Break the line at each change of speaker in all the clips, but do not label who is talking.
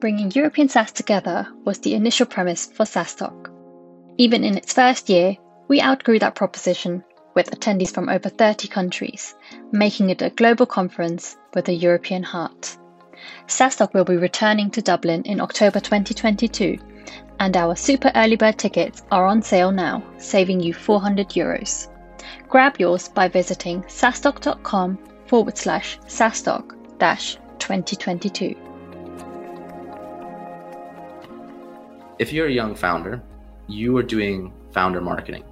Bringing European SaaS together was the initial premise for SaaStock. Even in its first year, we outgrew that proposition with attendees from over 30 countries, making it a global conference with a European heart. SaaStock will be returning to Dublin in October 2022, and our super early bird tickets are on sale now, saving you 400 euros. Grab yours by visiting saastock.com forward slash dash 2022.
If you're a young founder, you are doing founder marketing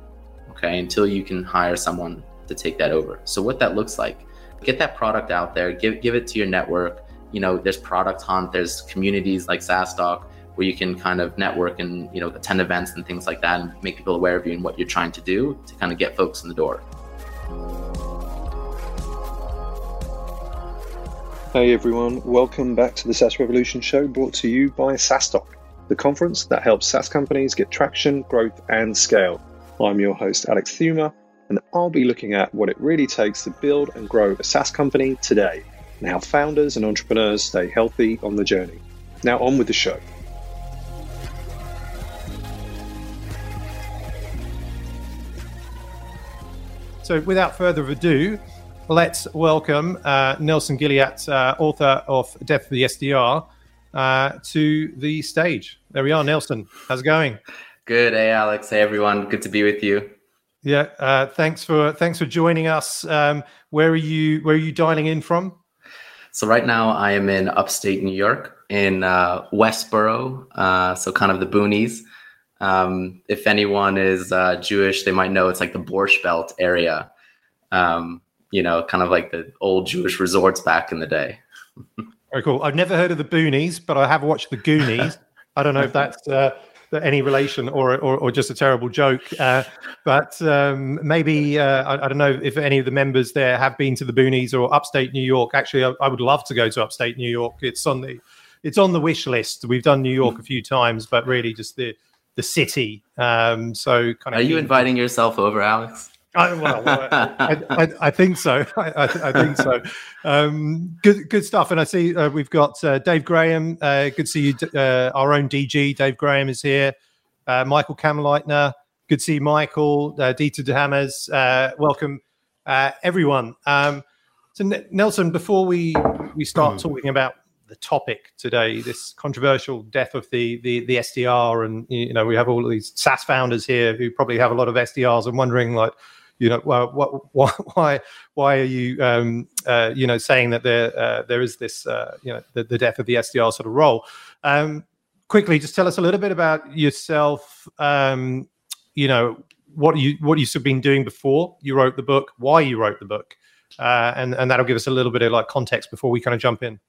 okay, until you can hire someone to take that over. So what that looks like, get that product out there, give give it to your network. You know, there's product hunt, there's communities like SaaStock where you can kind of network and you know attend events and things like that and make people aware of you and what you're trying to do to kind of get folks in the door.
Hey everyone, welcome back to the SaaS Revolution show brought to you by SaaStock, the conference that helps SaaS companies get traction, growth, and scale. I'm your host, Alex Theuma, and I'll be looking at what it really takes to build and grow a SaaS company today and how founders and entrepreneurs stay healthy on the journey. Now, on with the show.
So, without further ado, let's welcome uh, Nelson Gilliat, uh, author of Death of the SDR, uh, to the stage. There we are, Nelson. How's it going?
Good. Hey, Alex. Hey, everyone. Good to be with you.
Yeah. Uh, thanks for thanks for joining us. Um, where are you Where are you dialing in from?
So right now I am in upstate New York in uh, Westboro, uh, so kind of the boonies. Um, if anyone is uh, Jewish, they might know it's like the Borscht Belt area. Um, you know, kind of like the old Jewish resorts back in the day.
Very cool. I've never heard of the Boonies, but I have watched the Goonies. I don't know if that's uh, any relation or, or, or just a terrible joke. Uh, but um, maybe uh, I, I, don't know if any of the members there have been to the Boonies or upstate New York. Actually, I, I, would love to go to upstate New York. It's on the it's on the wish list. We've done New York a few times, but really just the the city. Um, so kind
of. Are you inviting yourself over, Alex?
I, well, I, I, I, think so. I, think so. Um, good, good stuff. And I see uh, we've got uh, Dave Graham. Uh, good to see you. Uh, our own DG, Dave Graham, is here. Uh, Michael Kamleitner. Good to see Michael. Uh, Dieter de Hammers. Uh, welcome, everyone. Um, so, N- Nelson, before we we start hmm. talking about the topic today, this controversial death of the, the the SDR, and you know we have all of these SaaS founders here who probably have a lot of SDRs and wondering like you know, what, why, why, why are you, um, uh, you know, saying that there, uh, there is this, uh, you know, the, the, death of the SDR sort of role? Um, quickly, just tell us a little bit about yourself. Um, you know, what you what you've been doing before you wrote the book, why you wrote the book, uh, and and that'll give us a little bit of like context before we kind of jump in.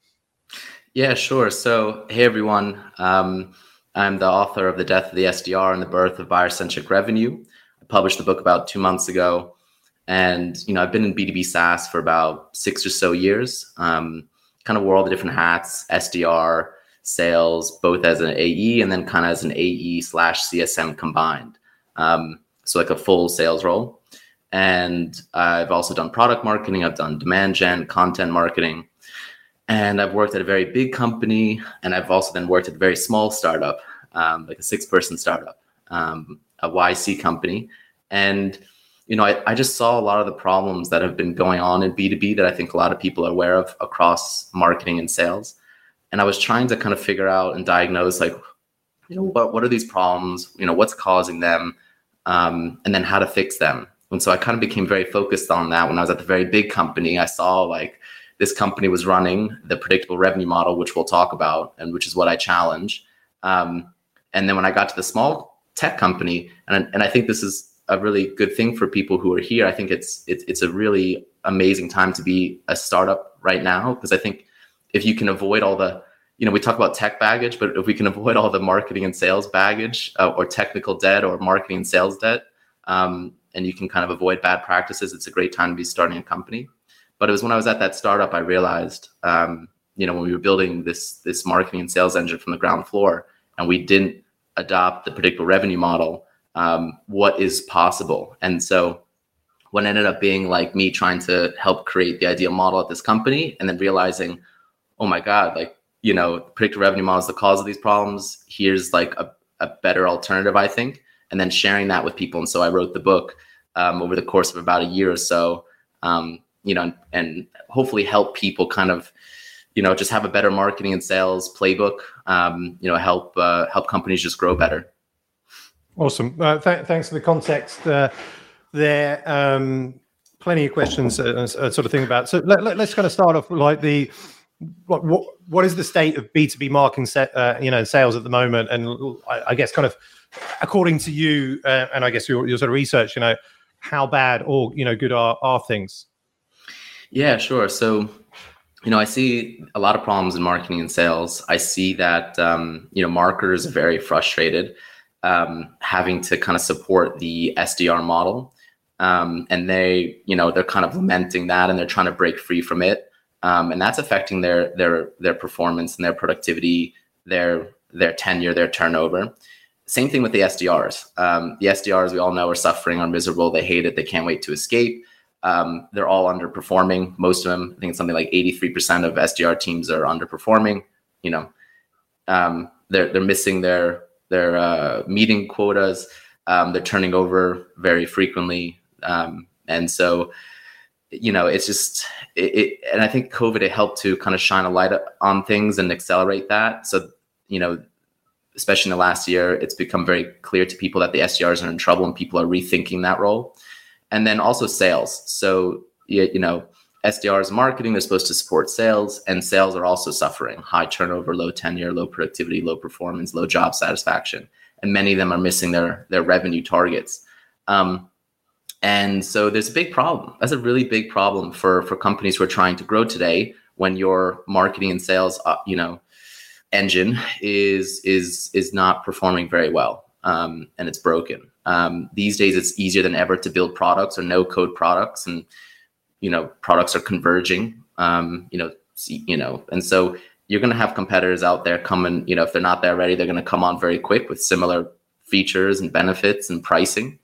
Yeah, sure. So, hey everyone. Um, I'm the author of The Death of the SDR and the Birth of Buyer Centric Revenue published the book about two months ago. And, you know, I've been in B2B SaaS for about six or so years, um, kind of wore all the different hats, SDR, sales, both as an AE and then kind of as an AE slash CSM combined. Um, so like a full sales role. And I've also done product marketing, I've done demand gen, content marketing, and I've worked at a very big company. And I've also then worked at a very small startup, um, like a six person startup. Um, a YC company. And, you know, I, I just saw a lot of the problems that have been going on in B2B that I think a lot of people are aware of across marketing and sales. And I was trying to kind of figure out and diagnose like, you know, what, what are these problems? You know, what's causing them? Um, and then how to fix them. And so I kind of became very focused on that when I was at the very big company. I saw like this company was running the predictable revenue model, which we'll talk about, and which is what I challenge. Um, and then when I got to the small tech company, and and I think this is a really good thing for people who are here. I think it's it's it's a really amazing time to be a startup right now because I think if you can avoid all the you know we talk about tech baggage, but if we can avoid all the marketing and sales baggage uh, or technical debt or marketing and sales debt, um, and you can kind of avoid bad practices, it's a great time to be starting a company. But it was when I was at that startup I realized, um, you know, when we were building this this marketing and sales engine from the ground floor, and we didn't adopt the predictable revenue model, um, what is possible. And so what ended up being like me trying to help create the ideal model at this company and then realizing, oh my God, like you know, predictive revenue model is the cause of these problems. Here's like a, a better alternative, I think. And then sharing that with people. And so I wrote the book um, over the course of about a year or so, um, you know, and, and, hopefully help people kind of, you know, just have a better marketing and sales playbook, um, you know, help, uh, help companies just grow better.
Awesome. Uh, th- thanks for the context uh, there. Um, plenty of questions, uh, uh, sort of thing about. So let, us let, kind of start off like the what, what what is the state of B two B marketing set, uh, you know sales at the moment, and I, I guess kind of according to you uh, and I guess your, your sort of research, you know, how bad or you know good are are things?
Yeah, sure. So you know, I see a lot of problems in marketing and sales. I see that um, you know marketers are very frustrated um, having to kind of support the SDR model, um, and they you know they're kind of lamenting that and they're trying to break free from it um, and that's affecting their their their performance and their productivity, their their tenure, their turnover. Same thing with the SDRs. Um, the SDRs we all know are suffering, are miserable. They hate it. They can't wait to escape. Um, they're all underperforming. Most of them, I think, it's something like 83% of SDR teams are underperforming. You know, um, they're they're missing their their uh, meeting quotas. Um, they're turning over very frequently, um, and so you know, it's just it, it, and I think COVID it helped to kind of shine a light on things and accelerate that. So, you know, especially in the last year, it's become very clear to people that the SDRs are in trouble and people are rethinking that role. And then also sales. So, you, you know, SDRs marketing, they're supposed to support sales, and sales are also suffering high turnover, low tenure, low productivity, low performance, low job satisfaction. And many of them are missing their, their revenue targets. Um, and so there's a big problem. That's a really big problem for for companies who are trying to grow today when your marketing and sales, uh, you know, engine is is is not performing very well um, and it's broken. Um, these days, it's easier than ever to build products or no code products, and you know, products are converging. Um, you know, you know, and so you're going to have competitors out there coming. You know, if they're not there ready, they're going to come on very quick with similar features and benefits and pricing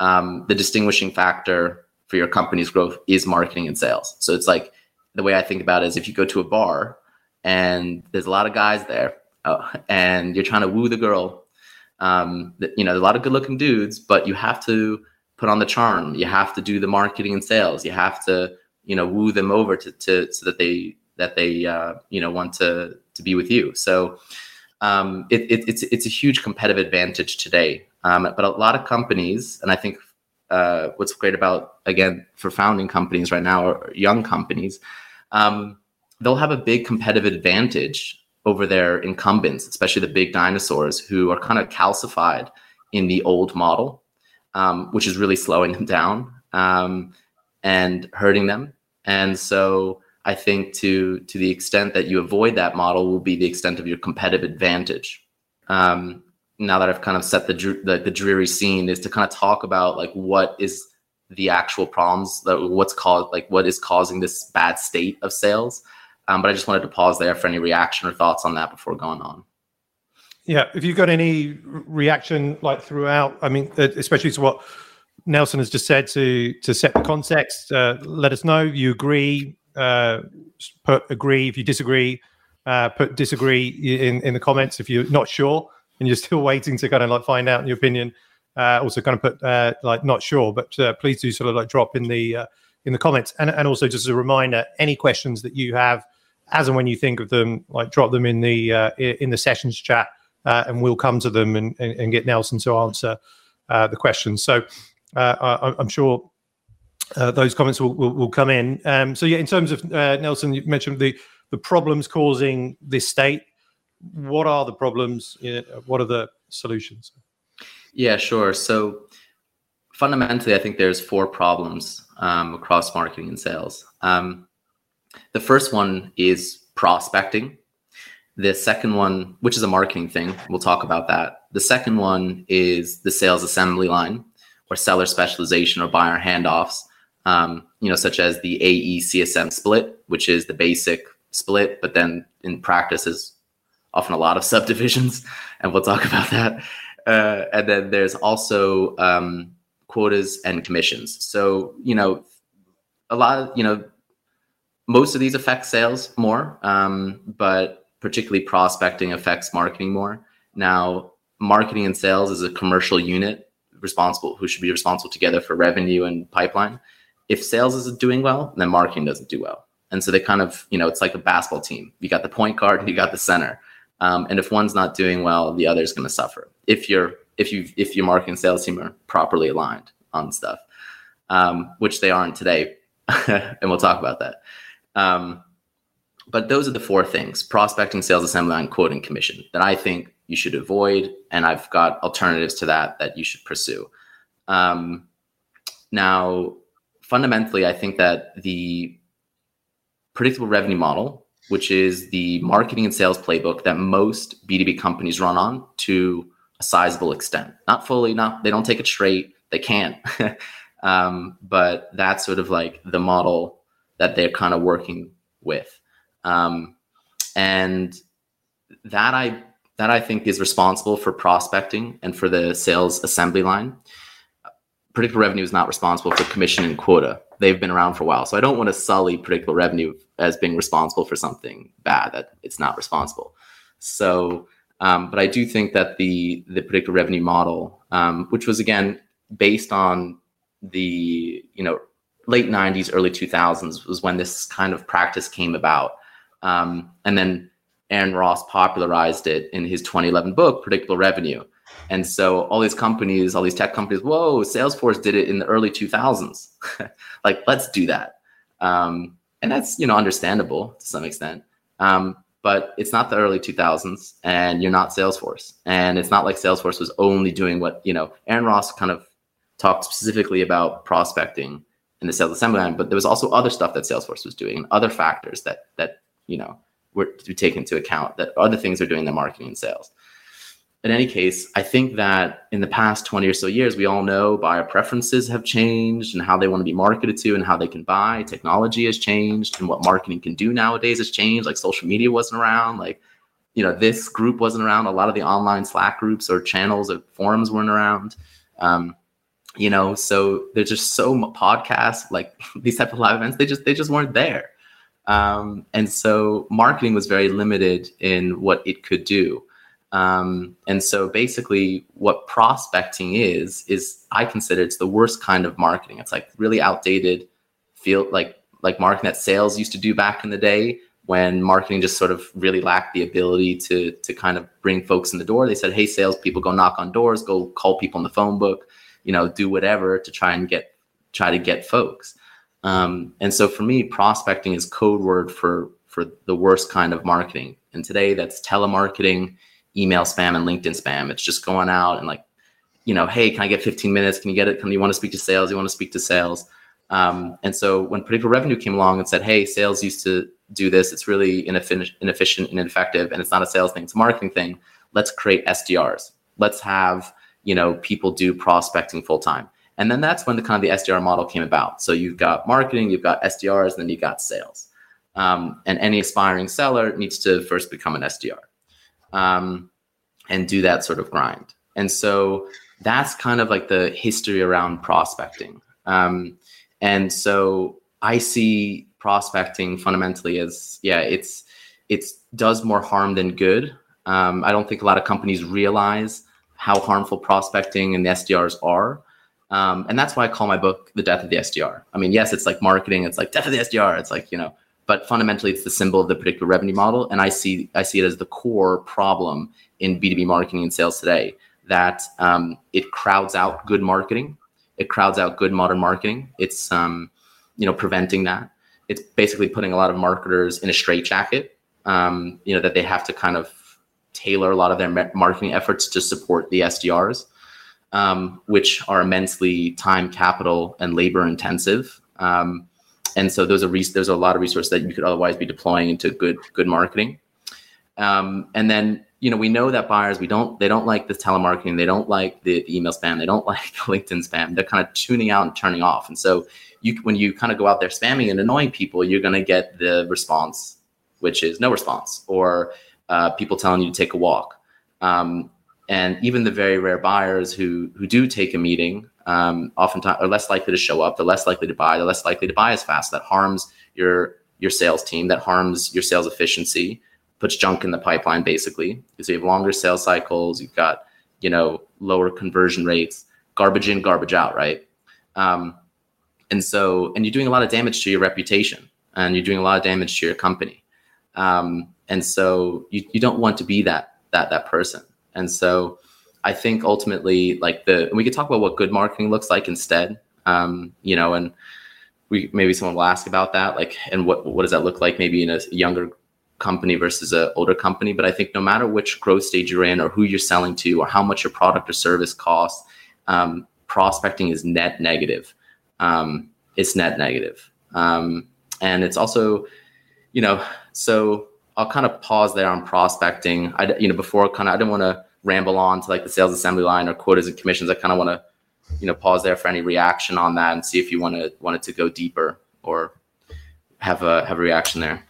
um, the distinguishing factor for your company's growth is marketing and sales. So it's like the way I think about it is if you go to a bar and there's a lot of guys there uh, and you're trying to woo the girl, um, you know, a lot of good looking dudes, but you have to put on the charm. You have to do the marketing and sales. You have to, you know, woo them over to, to so that they that they uh, you know want to to be with you. So um, it, it, it's it's a huge competitive advantage today um, but a lot of companies, and I think uh, what's great about again for founding companies right now or young companies, um, they'll have a big competitive advantage over their incumbents, especially the big dinosaurs who are kind of calcified in the old model, um, which is really slowing them down um, and hurting them. And so I think to to the extent that you avoid that model will be the extent of your competitive advantage. Um, now that I've kind of set the, the, the dreary scene is to kind of talk about like what is the actual problems that what's caused like what is causing this bad state of sales. Um, but I just wanted to pause there for any reaction or thoughts on that before going on.
Yeah, if you've got any reaction like throughout, I mean, especially to what Nelson has just said to to set the context, uh, let us know. You agree? Uh, put agree. If you disagree, uh, put disagree in in the comments. If you're not sure, and you're still waiting to kind of like find out your opinion, uh, also kind of put uh, like not sure, but uh, please do sort of like drop in the in the comments. And and also just as a reminder, any questions that you have, as and when you think of them, like drop them in the uh, in the sessions chat, uh, and we'll come to them and, and, and get Nelson to answer the questions. So I, am sure. those comments will, will, will come in. Um, so yeah, in terms of Nelson, you mentioned the the problems causing this state what are the problems? What are the solutions?
Yeah, sure. So fundamentally, I think there's four problems um, across marketing and sales. Um, the first one is prospecting. The second one, which is a marketing thing, we'll talk about that. The second one is the sales assembly line or seller specialization or buyer handoffs, um, you know, such as the AE CSM split, which is the basic split, but then in practice is often a lot of subdivisions, and we'll talk about that. Uh, and then there's also um, quotas and commissions. So you know, a lot of you know, most of these affect sales more, um, but particularly prospecting affects marketing more. Now, marketing and sales is a commercial unit responsible who should be responsible together for revenue and pipeline. If sales isn't doing well, then marketing doesn't do well. And so they kind of, you know, it's like a basketball team. You got the point guard and you got the center. Um, and if one's not doing well, the other's going to suffer. If you're if you if your marketing and sales team are properly aligned on stuff, um, which they aren't today, and we'll talk about that. Um, but those are the four things: prospecting, sales, assembly line, quoting, commission that I think you should avoid, and I've got alternatives to that that you should pursue. Um, now, fundamentally, I think that the predictable revenue model, which is the marketing and sales playbook that most B2B companies run on to a sizable extent, not fully, not they don't take it straight, they can't. um, but that's sort of like the model that they're kind of working with. Um, and that I that I think is responsible for prospecting and for the sales assembly line. Predictable revenue is not responsible for commission and quota. They've been around for a while. So I don't want to sully predictable revenue as being responsible for something bad that it's not responsible. So, um, but I do think that the the predictable revenue model, um, which was again based on the you know late 90s early 2000s was when this kind of practice came about um, and then Aaron Ross popularized it in his 2011 book, Predictable Revenue. And so all these companies, all these tech companies, whoa, Salesforce did it in the early 2000s. like, let's do that. Um, and that's, you know, understandable to some extent. Um, but it's not the early 2000s and you're not Salesforce. And it's not like Salesforce was only doing what, you know, Aaron Ross kind of talked specifically about prospecting in the sales assembly line, but there was also other stuff that Salesforce was doing and other factors that, that, you know, were to take into account that other things are doing the marketing and sales. In any case, I think that in the past 20 or so years, we all know buyer preferences have changed and how they want to be marketed to and how they can buy. Technology has changed and what marketing can do nowadays has changed. Like social media wasn't around. Like, you know, this group wasn't around. A lot of the online Slack groups or channels or forums weren't around. Um, you know, so there's just so podcasts, like these type of live events, they just they just weren't there. Um, and so marketing was very limited in what it could do. Um, and so basically, what prospecting is, is I consider it's the worst kind of marketing. It's like really outdated, feel like like marketing that sales used to do back in the day when marketing just sort of really lacked the ability to to kind of bring folks in the door. They said, "Hey, salespeople, go knock on doors, go call people in the phone book, you know, do whatever to try and get try to get folks." Um, and so for me, prospecting is code word for for the worst kind of marketing. And today that's telemarketing, email spam, and LinkedIn spam. It's just going out and like, you know, hey, can I get 15 minutes? Can you get it? Can you want to speak to sales? You want to speak to sales? Um, and so when predictable revenue came along and said, hey, sales used to do this, it's really inefficient, inefficient and ineffective, and it's not a sales thing, it's a marketing thing. Let's create SDRs. Let's have you know people do prospecting full time. And then that's when the kind of the SDR model came about. So you've got marketing, you've got SDRs, and then you've got sales. Um, and any aspiring seller needs to first become an SDR um, and do that sort of grind. And so that's kind of like the history around prospecting. Um, and so I see prospecting fundamentally as yeah, it's it's does more harm than good. Um, I don't think a lot of companies realize how harmful prospecting and the SDRs are. Um, and that's why I call my book The Death of the SDR. I mean, yes, it's like marketing, it's like death of the SDR. It's like, you know, but fundamentally it's the symbol of the predictable revenue model. And I see I see it as the core problem in B2B marketing and sales today that um, it crowds out good marketing. It crowds out good modern marketing. It's um, you know, preventing that. It's basically putting a lot of marketers in a straitjacket. Um, you know, that they have to kind of tailor a lot of their marketing efforts to support the SDRs um, which are immensely time, capital, and labor intensive. Um, and so those are res- there's a lot of resources that you could otherwise be deploying into good good marketing. Um, and then you know we know that buyers we don't they don't like the telemarketing they don't like the, the email spam they don't like the LinkedIn spam they're kind of tuning out and turning off. And so you when you kind of go out there spamming and annoying people you're going to get the response which is no response or uh, people telling you to take a walk. Um, and even the very rare buyers who who do take a meeting um, oftentimes are less likely to show up they're less likely to buy they're less likely to buy as fast that harms your your sales team that harms your sales efficiency puts junk in the pipeline basically. So you have longer sales cycles, you've got you know lower conversion rates, garbage in, garbage out, right? Um, and so and you're doing a lot of damage to your reputation, and you're doing a lot of damage to your company. Um, and so you, you don't want to be that that that person. And so I think ultimately, like the we could talk about what good marketing looks like instead. Um, you know, and we maybe someone will ask about that, like, and what what does that look like maybe in a younger company versus an older company. But I think no matter which growth stage you're in, or who you're selling to, or how much your product or service costs, um, prospecting is net negative. Um, it's net negative, um, and it's also, you know, so I'll kind of pause there on prospecting. I, you know, before kind of I didn't want to ramble on to like the sales assembly line or quotas and commissions. I kind of want to, you know, pause there for any reaction on that and see if you want to wanted to go deeper or have a have a reaction there.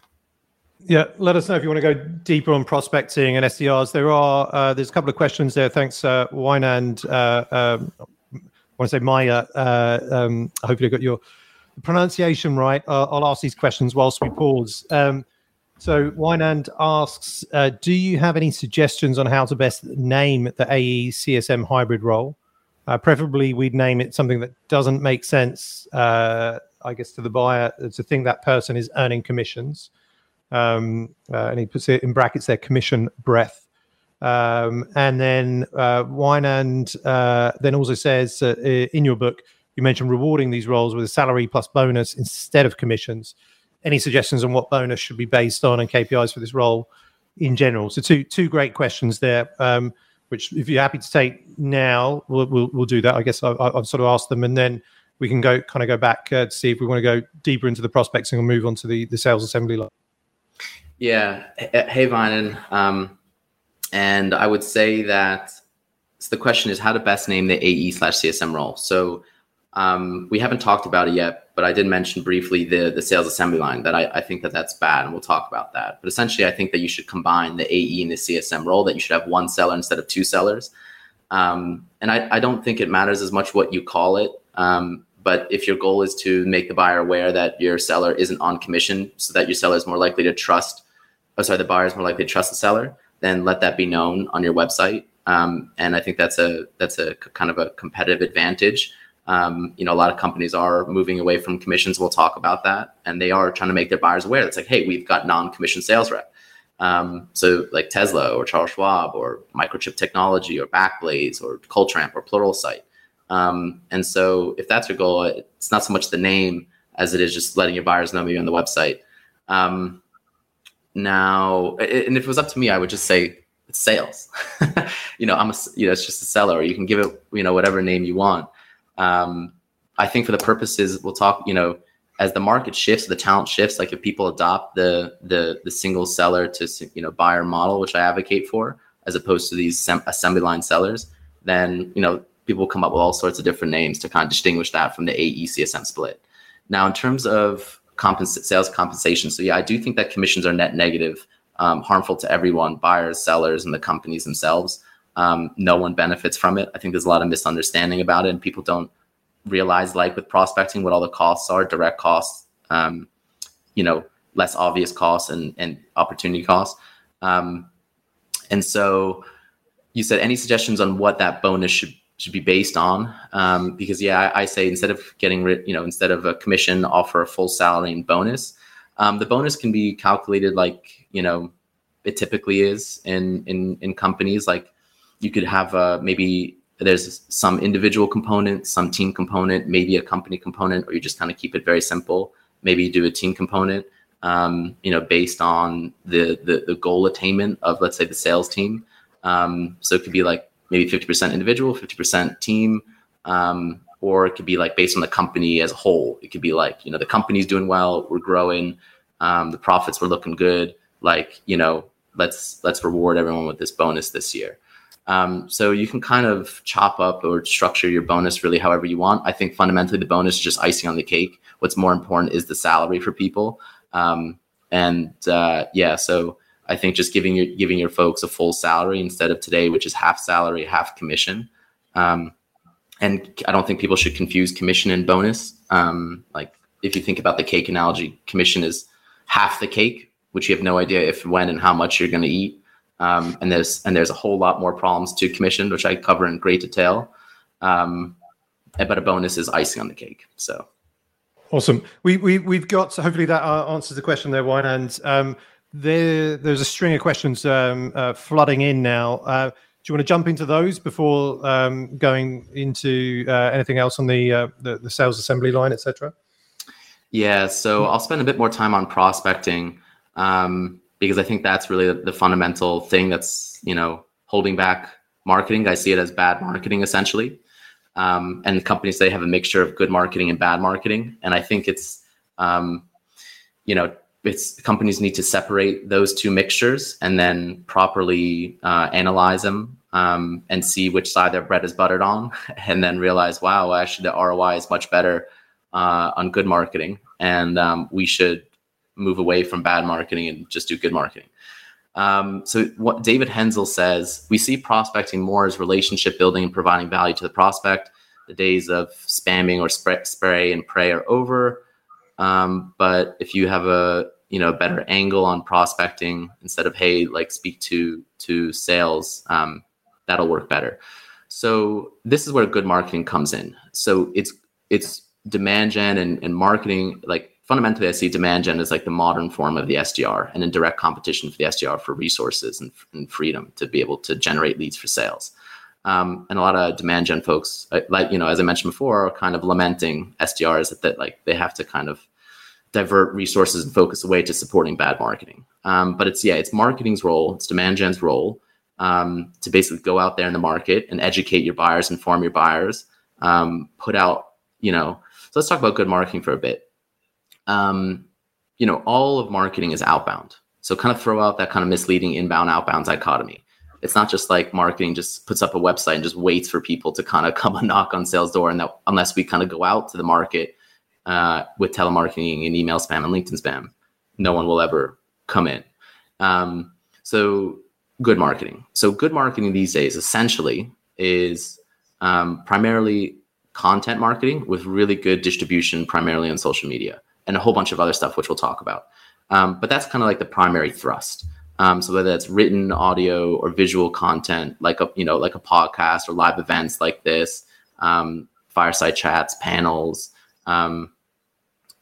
Yeah, let us know if you want to go deeper on prospecting and SDRs. There are uh, there's a couple of questions there. Thanks, uh, Wynand. Uh, um, I want to say Maya. Uh, um, I got your pronunciation right. I'll ask these questions whilst we pause. Um, so Wynand asks, uh, do you have any suggestions on how to best name the AE CSM hybrid role? Uh, preferably, we'd name it something that doesn't make sense, uh, I guess, to the buyer to think that person is earning commissions. Um, uh, and he puts it in brackets there, commission breath. Um, and then uh, uh, then also says uh, in your book, you mentioned rewarding these roles with a salary plus bonus instead of commissions any suggestions on what bonus should be based on and KPIs for this role in general? So two two great questions there. Um, which, if you're happy to take now, we'll we'll, we'll do that. I guess I, have sort of asked them, and then we can go kind of go back uh, to see if we want to go deeper into the prospecting and move on to the the sales assembly line.
Yeah, hey Wynand, um, and I would say that so the question is how to best name the AE slash CSM role. So um, we haven't talked about it yet, but I did mention briefly the the sales assembly line that I, I think that that's bad, and we'll talk about that. But essentially, I think that you should combine the AE and the CSM role. That you should have one seller instead of two sellers. Um, and I, I don't think it matters as much what you call it. Um, but if your goal is to make the buyer aware that your seller isn't on commission, so that your seller is more likely to trust, oh sorry, the buyer is more likely to trust the seller, then let that be known on your website. Um, and I think that's a that's a kind of a competitive advantage um, you know, a lot of companies are moving away from commissions. We'll talk about that, and they are trying to make their buyers aware. It's like, hey, we've got non-commission sales rep. Um, so like Tesla or Charles Schwab or Microchip Technology or Backblaze or Culture Amp or Pluralsight. Um, and so if that's your goal, it's not so much the name as it is just letting your buyers know maybe on the website. Um, now, and if it was up to me, I would just say it's sales. you know, I'm a, you know, it's just a seller. You can give it, you know, whatever name you want. Um, I think for the purposes, we'll talk, you know, as the market shifts, the talent shifts. Like if people adopt the the the single seller to you know buyer model, which I advocate for, as opposed to these sem- assembly line sellers, then you know people come up with all sorts of different names to kind of distinguish that from the AE CSM split. Now, in terms of compens- sales compensation, so yeah, I do think that commissions are net negative, um, harmful to everyone, buyers, sellers, and the companies themselves. Um, no one benefits from it. I think there's a lot of misunderstanding about it, and people don't realize, like with prospecting, what all the costs are, direct costs, um, you know, less obvious costs and and opportunity costs. Um, and so, you said any suggestions on what that bonus should should be based on? Um, because yeah, I, I, say instead of getting rid, you know, instead of a commission, offer a full salary and bonus. Um, the bonus can be calculated like you know it typically is in in in companies like you could have uh, maybe there's some individual component, some team component, maybe a company component, or you just kind of keep it very simple. Maybe you do a team component, um, you know, based on the, the, the goal attainment of let's say the sales team. Um, so it could be like maybe 50% individual, 50% team, um, or it could be like based on the company as a whole. It could be like you know the company's doing well, we're growing, um, the profits were looking good. Like you know, let's let's reward everyone with this bonus this year. Um, so you can kind of chop up or structure your bonus really however you want. I think fundamentally the bonus is just icing on the cake. What's more important is the salary for people. Um, and uh, yeah, so I think just giving your giving your folks a full salary instead of today, which is half salary, half commission. Um, and I don't think people should confuse commission and bonus. Um, like if you think about the cake analogy, commission is half the cake which you have no idea if, when, and how much you're going to eat. Um, and there's and there's a whole lot more problems to commission, which I cover in great detail. Um, but a bonus is icing on the cake. So
awesome. We we we've got hopefully that uh, answers the question there, Wine. And um, there there's a string of questions um, uh, flooding in now. Uh, do you want to jump into those before um, going into uh, anything else on the, uh, the, the sales assembly line, etc.?
Yeah, so I'll spend a bit more time on prospecting um, because I think that's really the, the, fundamental thing that's you know holding back marketing. I see it as bad marketing essentially, um, and companies they have a mixture of good marketing and bad marketing, and I think it's um, you know it's companies need to separate those two mixtures and then properly uh, analyze them um, and see which side their bread is buttered on, and then realize, wow, actually the ROI is much better uh, on good marketing, and um, we should move away from bad marketing and just do good marketing. Um, so what David Hensel says, we see prospecting more as relationship building and providing value to the prospect. The days of spamming or spray, spray and pray are over. Um, but if you have a you know better angle on prospecting instead of hey like speak to to sales, um, that'll work better. So this is where good marketing comes in. So it's it's demand gen and, and marketing, like fundamentally, I see demand gen as like the modern form of the SDR and in direct competition for the SDR for resources and, and freedom to be able to generate leads for sales. Um, and a lot of demand gen folks, like you know, as I mentioned before, are kind of lamenting SDRs that, that like they have to kind of divert resources and focus away to supporting bad marketing. Um, but it's yeah, it's marketing's role, it's demand gen's role um, to basically go out there in the market and educate your buyers, inform your buyers, um, put out you know so let's talk about good marketing for a bit. Um, you know, all of marketing is outbound. So kind of throw out that kind of misleading inbound outbound dichotomy. It's not just like marketing just puts up a website and just waits for people to kind of come and knock on sales door. And that unless we kind of go out to the market uh, with telemarketing and email spam and LinkedIn spam, no one will ever come in. Um, so good marketing. So good marketing these days essentially is um, primarily content marketing with really good distribution, primarily on social media, and a whole bunch of other stuff, which we'll talk about. Um, but that's kind of like the primary thrust. Um, so whether that's written, audio, or visual content, like a you know like a podcast or live events like this, um, fireside chats, panels, um,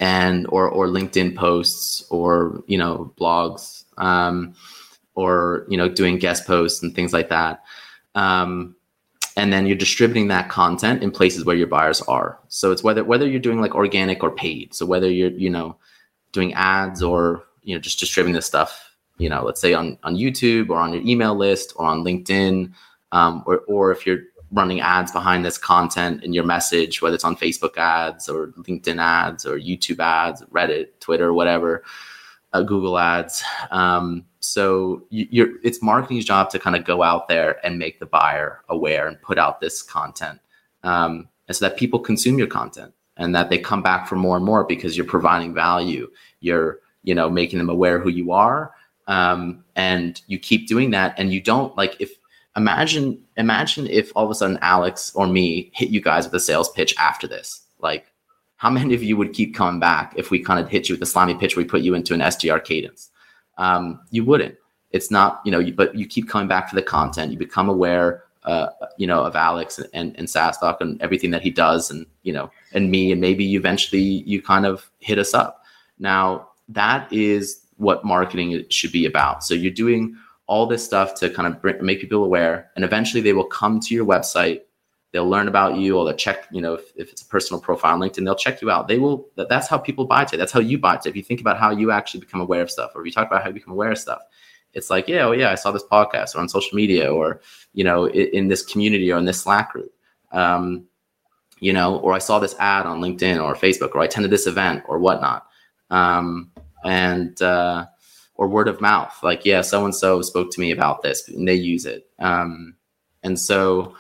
and or or LinkedIn posts or you know blogs, um, or you know doing guest posts and things like that. Um, and then you're distributing that content in places where your buyers are. So it's whether whether you're doing like organic or paid. So whether you're you know doing ads or you know just distributing this stuff you know let's say on on youtube or on your email list or on linkedin um, or, or if you're running ads behind this content in your message whether it's on facebook ads or linkedin ads or youtube ads reddit twitter whatever uh, google ads um, so you're it's marketing's job to kind of go out there and make the buyer aware and put out this content um, and so that people consume your content and that they come back for more and more because you're providing value you're you know making them aware who you are um, and you keep doing that and you don't like if imagine imagine if all of a sudden alex or me hit you guys with a sales pitch after this. Like how many of you would keep coming back if we kind of hit you with a slimy pitch we put you into an sdr cadence um, you wouldn't. It's not, you know, you, but you keep coming back to the content. You become aware, uh, you know, of Alex and, and SaaStock and everything that he does, and you know, and me, and maybe eventually you kind of hit us up. Now that is what marketing should be about. So you're doing all this stuff to kind of bring, make people aware, and eventually they will come to your website they'll learn about you or they'll check you know if, if it's a personal profile on linkedin they'll check you out. They will that, that's how people buy today. That's how you buy today. If you think about how you actually become aware of stuff or you talk about how you become aware of stuff it's like yeah oh yeah i saw this podcast or on social media or you know in, in this community or in this slack group. Um, you know or i saw this ad on linkedin or facebook or i attended this event or whatnot. Um, and uh, or word of mouth like yeah so and so spoke to me about this and they use it. Um, and so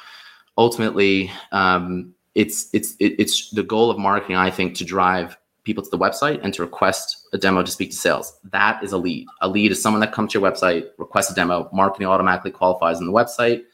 ultimately um, it's it's it's the goal of marketing i think to drive people to the website and to request a demo to speak to sales. That is a lead. A lead is someone that comes to your website requests a demo marketing automatically qualifies on the website.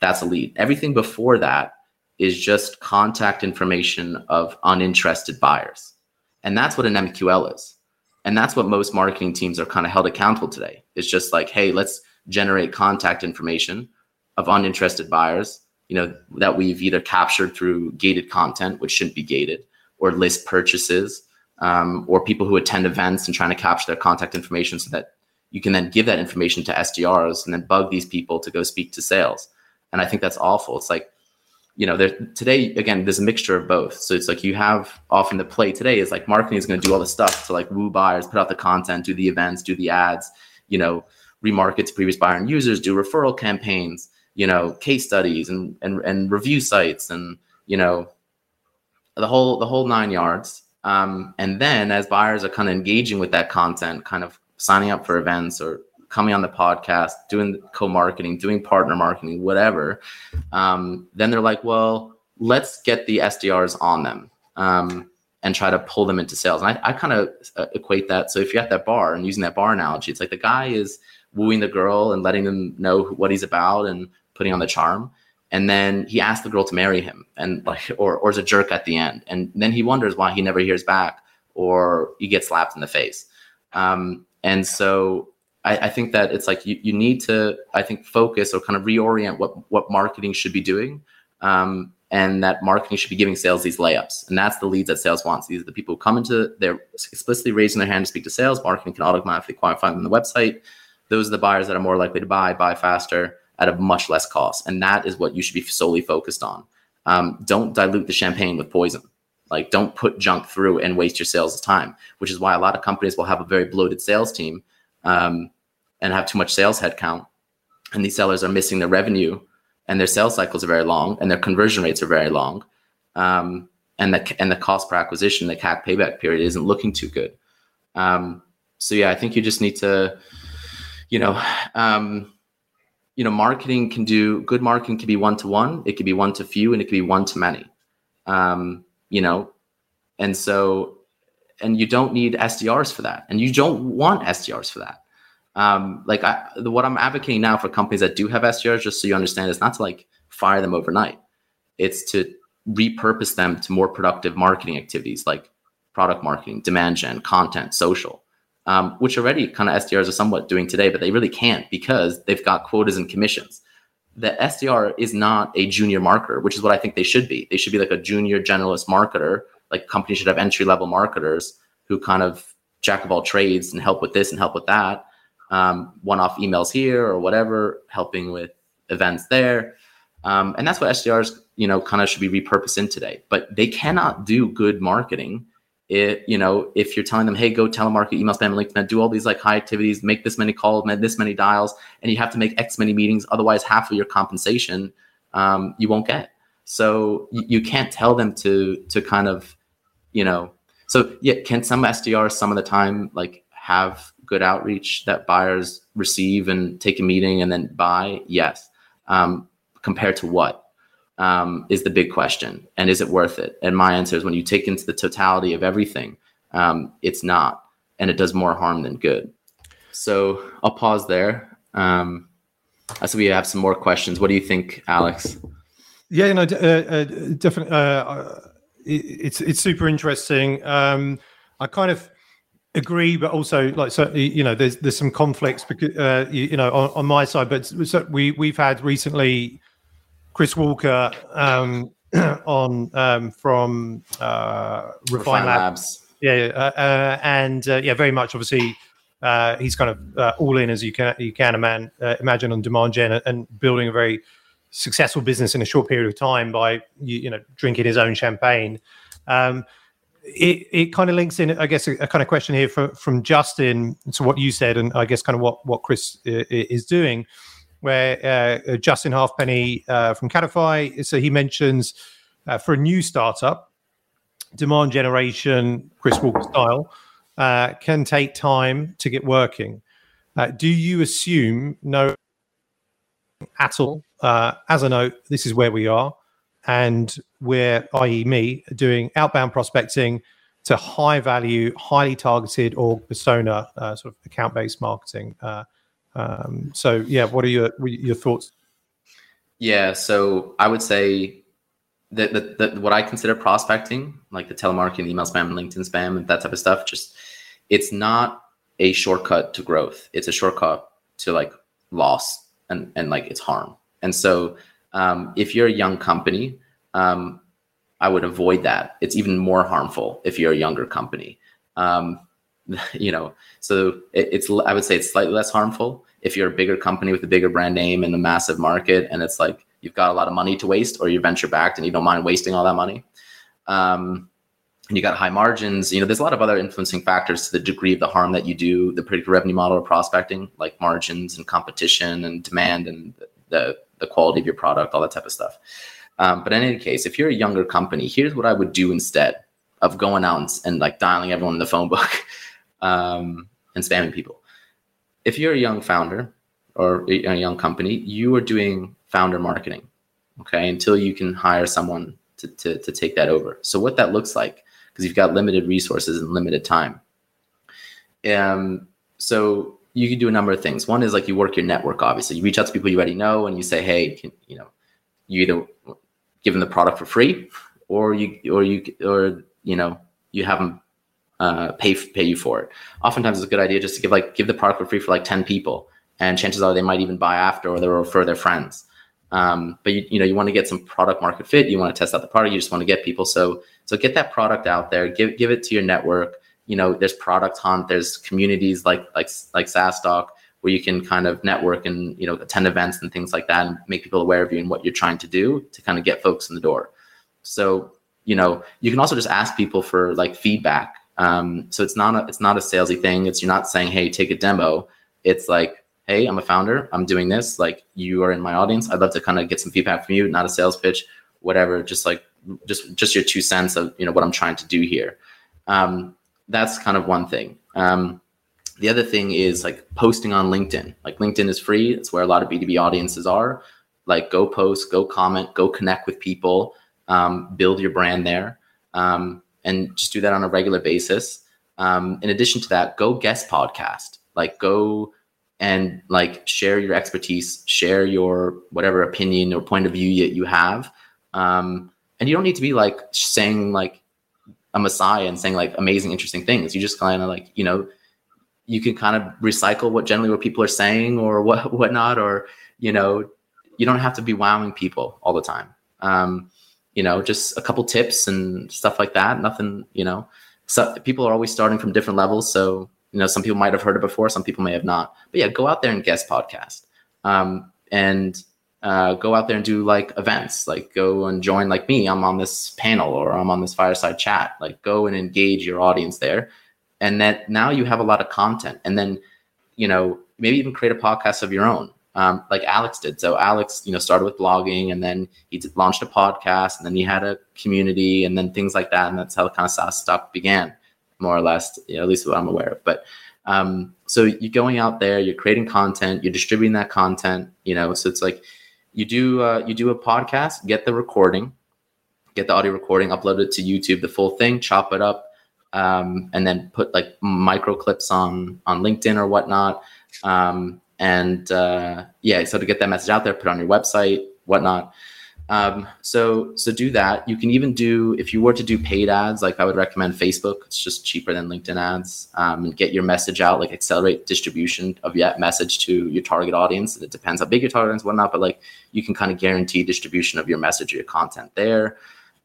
That's a lead. Everything before that is just contact information of uninterested buyers. And that's what an mql is. And that's what most marketing teams are kind of held accountable today. It's just like, hey, let's generate contact information of uninterested buyers, you know, that we've either captured through gated content, which shouldn't be gated, or list purchases, um, or people who attend events and trying to capture their contact information so that you can then give that information to SDRs and then bug these people to go speak to sales. And I think that's awful. It's like, you know, there today again, there's a mixture of both. So it's like you have often the play today is like marketing is going to do all the stuff to like woo buyers, put out the content, do the events, do the ads, you know, remarket to previous buyer and users, do referral campaigns, you know, case studies and and and review sites and you know the whole the whole nine yards. Um, and then as buyers are kind of engaging with that content, kind of signing up for events or coming on the podcast, doing co-marketing, doing partner marketing, whatever, um, then they're like, well, let's get the SDRs on them um, and try to pull them into sales. And I, I kind of uh, equate that. So if you're at that bar and using that bar analogy, it's like the guy is wooing the girl and letting them know what he's about and putting on the charm. And then he asks the girl to marry him and like, or, or is a jerk at the end. And then he wonders why he never hears back or he gets slapped in the face. Um, and so I, I, think that it's like you, you need to, I think, focus or kind of reorient what, what marketing should be doing. Um, and that marketing should be giving sales these layups. And that's the leads that sales wants. These are the people who come into, they're explicitly raising their hand to speak to sales. Marketing can automatically qualify them on the website. Those are the buyers that are more likely to buy, buy faster at a much less cost. And that is what you should be solely focused on. Um, don't dilute the champagne with poison. Like, don't put junk through and waste your sales time, which is why a lot of companies will have a very bloated sales team um, and have too much sales headcount. And these sellers are missing their revenue, and their sales cycles are very long, and their conversion rates are very long. Um, and the and the cost per acquisition, the CAC payback period, isn't looking too good. Um, so yeah, I think you just need to, you know, um, you know, marketing can do good. Marketing can be one to one. It can be one to few, and it can be one to many. Um, you know, and so, and you don't need SDRs for that, and you don't want SDRs for that. Um, like I, what I'm advocating now for companies that do have SDRs, just so you understand, is not to like fire them overnight. It's to repurpose them to more productive marketing activities like product marketing, demand gen, content, social, um, which already kind of SDRs are somewhat doing today, but they really can't because they've got quotas and commissions the SDR is not a junior marketer, which is what I think they should be. They should be like a junior generalist marketer. Like companies should have entry level marketers who kind of jack of all trades and help with this and help with that. Um, one off emails here or whatever, helping with events there. Um, and that's what SDRs, you know, kind of should be repurposed in today. But they cannot do good marketing it, you know, if you're telling them, hey, go telemarket, email spam, LinkedIn, do all these like high activities, make this many calls, make this many dials, and you have to make X many meetings, otherwise half of your compensation um, you won't get. So you, you can't tell them to to kind of, you know, so yeah, can some SDRs some of the time like have good outreach that buyers receive and take a meeting and then buy? Yes. Um, compared to what? Um, is the big question. And is it worth it? And my answer is when you take into the totality of everything, um, it's not. And it does more harm than good. So I'll pause there. Um, so we have some more questions. What do you think, Alex?
Yeah, you know, uh, uh, definitely. Uh, uh it's it's super interesting. Um, I kind of agree, but also like certainly, you know, there's there's some conflicts because uh, you, you, know on, on my side. But we we've had recently Chris Walker um, on um, from uh, Refine, Refine Labs. Labs. Yeah, uh, uh, and uh, yeah, very much obviously. Uh, he's kind of uh, all in as you can you can man, imagine on demand gen and building a very successful business in a short period of time by you, you know drinking his own champagne. Um, it, it kind of links in, I guess, a, a, kind of question here for, from Justin to what you said, and I guess kind of what what Chris is doing where uh, Justin Halfpenny uh, from Cadify, so he mentions uh, for a new startup, demand generation, Chris Walker style, uh, can take time to get working. Uh, do you assume no at all? Uh, as a note, this is where we are, and we're, i.e., me, doing outbound prospecting to high value, highly targeted or persona sort of account based marketing. Um, so yeah, what are your your thoughts?
Yeah, so I would say that, that, that what I consider prospecting, like the telemarketing, email spam, LinkedIn spam, and that type of stuff, just it's not a shortcut to growth. It's a shortcut to like loss and and like it's harm. And so um, if you're a young company, um, I would avoid that. It's even more harmful if you're a younger company. Um, you know, so it, it's I would say it's slightly less harmful if you're a bigger company with a bigger brand name in a massive market, and it's like you've got a lot of money to waste, or you're venture backed and you don't mind wasting all that money. Um, and you got high margins. You know, there's a lot of other influencing factors to the degree of the harm that you do. The predictive revenue model or prospecting, like margins and competition and demand and the the quality of your product, all that type of stuff. Um, but in any case, if you're a younger company, here's what I would do instead of going out and, and like dialing everyone in the phone book um, and spamming people. If you're a young founder or a young company, you are doing founder marketing, okay, until you can hire someone to, to, to take that over. So what that looks like, because you've got limited resources and limited time. Um, so you can do a number of things. One is like you work your network. Obviously, you reach out to people you already know, and you say, "Hey, can, you know, you either give them the product for free, or you, or you, or you know, you have them uh, pay pay you for it. Oftentimes, it's a good idea just to give like give the product for free for like ten people, and chances are they might even buy after, or they'll refer their friends. Um, but you, you know, you want to get some product market fit. You want to test out the product. You just want to get people. So so get that product out there. Give give it to your network. You know, there's product hunt. There's communities like like like SaaStock where you can kind of network and you know attend events and things like that and make people aware of you and what you're trying to do to kind of get folks in the door. So you know, you can also just ask people for like feedback. Um, so it's not a it's not a salesy thing. It's you're not saying, hey, take a demo. It's like hey, I'm a founder, I'm doing this. Like you are in my audience. I'd love to kind of get some feedback from you, not a sales pitch, whatever. Just like just just your two cents of you know what I'm trying to do here. Um, that's kind of one thing. Um, the other thing is like posting on LinkedIn. Like LinkedIn is free. It's where a lot of B2B audiences are. Like go post, go comment, go connect with people, um, build your brand there, um, and just do that on a regular basis. Um, in addition to that, go guest podcast. Like go and like share your expertise, share your whatever opinion or point of view that you have. Um, and you don't need to be like saying like a messiah and saying like amazing, interesting things. You just kind of like, you know, you can kind of recycle what generally what people are saying or what whatnot, or you know, you don't have to be wowing people all the time. Um, you know, just a couple tips and stuff like that. Nothing, you know. So people are always starting from different levels, so you know, some people might have heard it before, some people may have not. But yeah, go out there and guest podcast, um, and uh, go out there and do like events. Like go and join like me. I'm on this panel or I'm on this fireside chat. Like go and engage your audience there, and then now you have a lot of content. And then you know maybe even create a podcast of your own. Um, like Alex did. So Alex, you know, started with blogging, and then he launched a podcast, and then he had a community, and then things like that, and that's how kind of stuff began more or less, you know, at least what I'm aware of. But um, so you're going out there, you're creating content, you're distributing that content, you know. So it's like you do uh, you do a podcast, get the recording, get the audio recording, upload it to YouTube, the full thing, chop it up, um, and then put like micro clips on on LinkedIn or whatnot. Um, and uh, yeah, so to get that message out there, put on your website, whatnot. Um, so so do that. You can even do if you were to do paid ads, like I would recommend Facebook. It's just cheaper than LinkedIn ads. Um, and get your message out, like accelerate distribution of that message to your target audience. It depends how big your target audience, whatnot, but like you can kind of guarantee distribution of your message or your content there.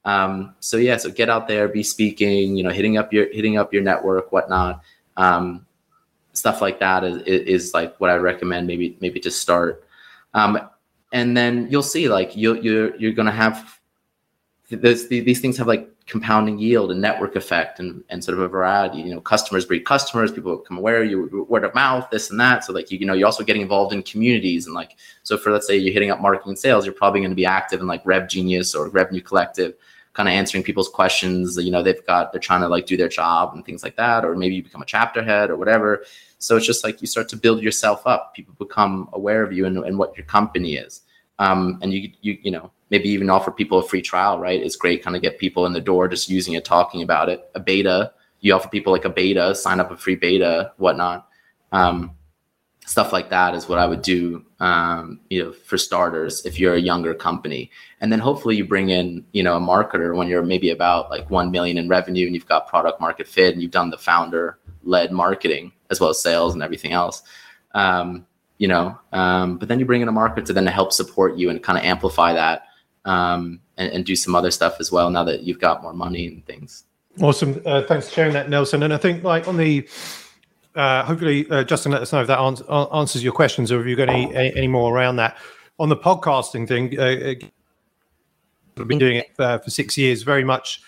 Um, so yeah, so get out there, be speaking, you know, hitting up your hitting up your network, whatnot. Um, stuff like that is, is like what I recommend maybe maybe to start. Um, and then you'll see like you you're you're gonna have this, these things have like compounding yield and network effect and, and sort of a variety you know customers breed customers people become aware of you word of mouth this and that so like you, you know you're also getting involved in communities and like so for let's say you're hitting up marketing and sales you're probably going to be active in like rev genius or revenue collective kind of answering people's questions you know they've got they're trying to like do their job and things like that or maybe you become a chapter head or whatever so it's just like you start to build yourself up. People become aware of you and, and what your company is. Um, and you, you, you know, maybe even offer people a free trial, right? It's great, kind of get people in the door just using it, talking about it. A beta, you offer people like a beta, sign up a free beta, whatnot. Um, stuff like that is what I would do, um, you know, for starters, if you're a younger company. And then hopefully you bring in, you know, a marketer when you're maybe about like 1 million in revenue and you've got product market fit and you've done the founder led marketing as well as sales and everything else. Um, you know, um, but then you bring in a marketer to then help support you and kind of amplify that um, and, and, do some other stuff as well now that you've got more money and things.
Awesome. Uh, thanks for sharing that, Nelson. And I think like on the, uh, hopefully, uh, Justin, let us know if that ans- answers your questions or if you've got any, any more around that. On the podcasting thing, uh, I've been doing it uh, for six years, very much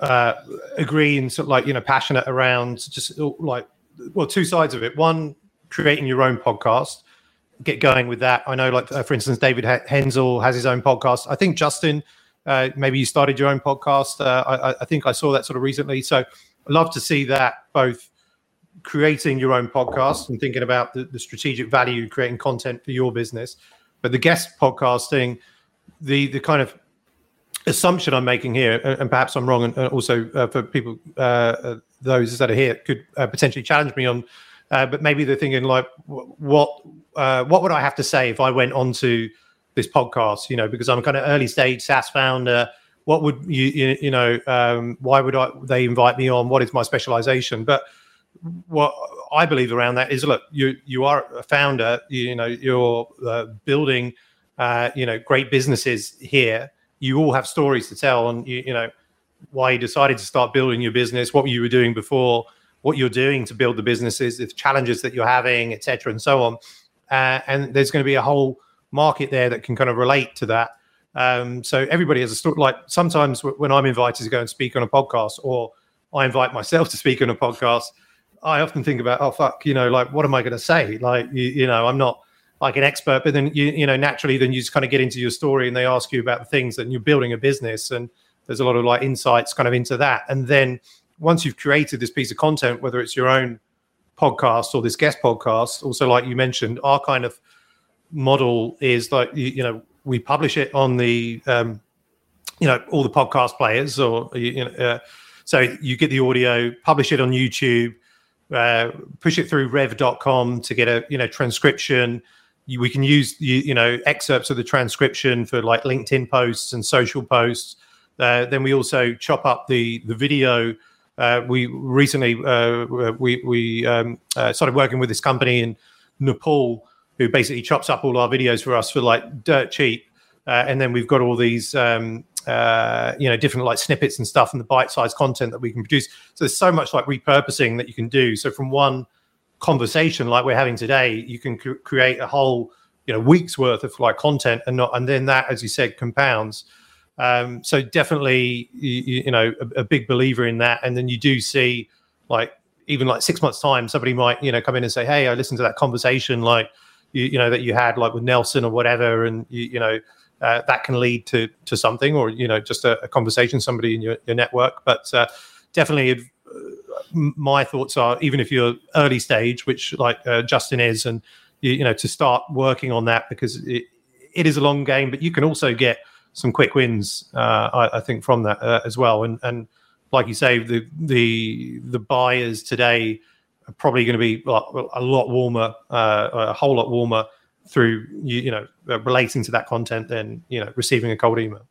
uh, sort of like, you know, passionate around just like, well, two sides of it. One, creating your own podcast, get going with that. I know, like, uh, for instance, David Hensel has his own podcast. I think Justin, uh, maybe you started your own podcast. Uh, I, I think I saw that sort of recently. So I love to see that both creating your own podcast and thinking about the, the strategic value creating content for your business but the guest podcasting the the kind of assumption I'm making here, and perhaps I'm wrong, and also uh, for people, uh, those that are here could uh, potentially challenge me on. Uh, but maybe they're thinking like, what uh, what would I have to say if I went on to this podcast? You know, because I'm kind of early stage SaaS founder. What would you you, you know? Um, why would I they invite me on? What is my specialization? But what I believe around that is, look, you you are a founder. You, know, you're building. you know, great businesses here you all have stories to tell and you, you know why you decided to start building your business what you were doing before what you're doing to build the businesses the challenges that you're having etc and so on uh, and there's going to be a whole market there that can kind of relate to that um, so everybody has a story like sometimes when i'm invited to go and speak on a podcast or i invite myself to speak on a podcast i often think about oh fuck you know like what am i going to say like you, you know i'm not like an expert, but then you you know naturally then you just kind of get into your story and they ask you about the things that you're building a business and there's a lot of like insights kind of into that. And then once you've created this piece of content, whether it's your own podcast or this guest podcast, also like you mentioned, our kind of model is like you, you know we publish it on the um, you know all the podcast players or you know uh, so you get the audio, publish it on YouTube, uh, push it through rev.com to get a you know transcription you, we can use you, you, know excerpts of the transcription for like LinkedIn posts and social posts. Uh, then we also chop up the the video. Uh, we recently uh, we we um, uh, started working with this company in Nepal who basically chops up all our videos for us for like dirt cheap. And then we've got all these um, uh, you know different like snippets and stuff and the bite-sized content that we can produce. So there's so much like repurposing that you can do. So from one conversation like we're having today, you can create a whole you know week's worth of like content, and not and then that, as you said, compounds. Um, so definitely, you, you know, a, a, big believer in that. And then you do see like even like six months time, somebody might you know come in and say, "Hey, I listened to that conversation like you, you know that you had like with Nelson or whatever," and you, you know. Uh, that can lead to to something, or you know, just a, a conversation, somebody in your, your network. But uh, definitely my thoughts are even if you're early stage, which like uh, Justin is, and you, you, know to start working on that because it, it is a long game, but you can also get some quick wins. Uh, I, I, think from that uh, as well, and and like you say, the the the buyers today are probably going to be a lot warmer, uh, a whole lot warmer through you, you know relating to that content than you know receiving a cold email.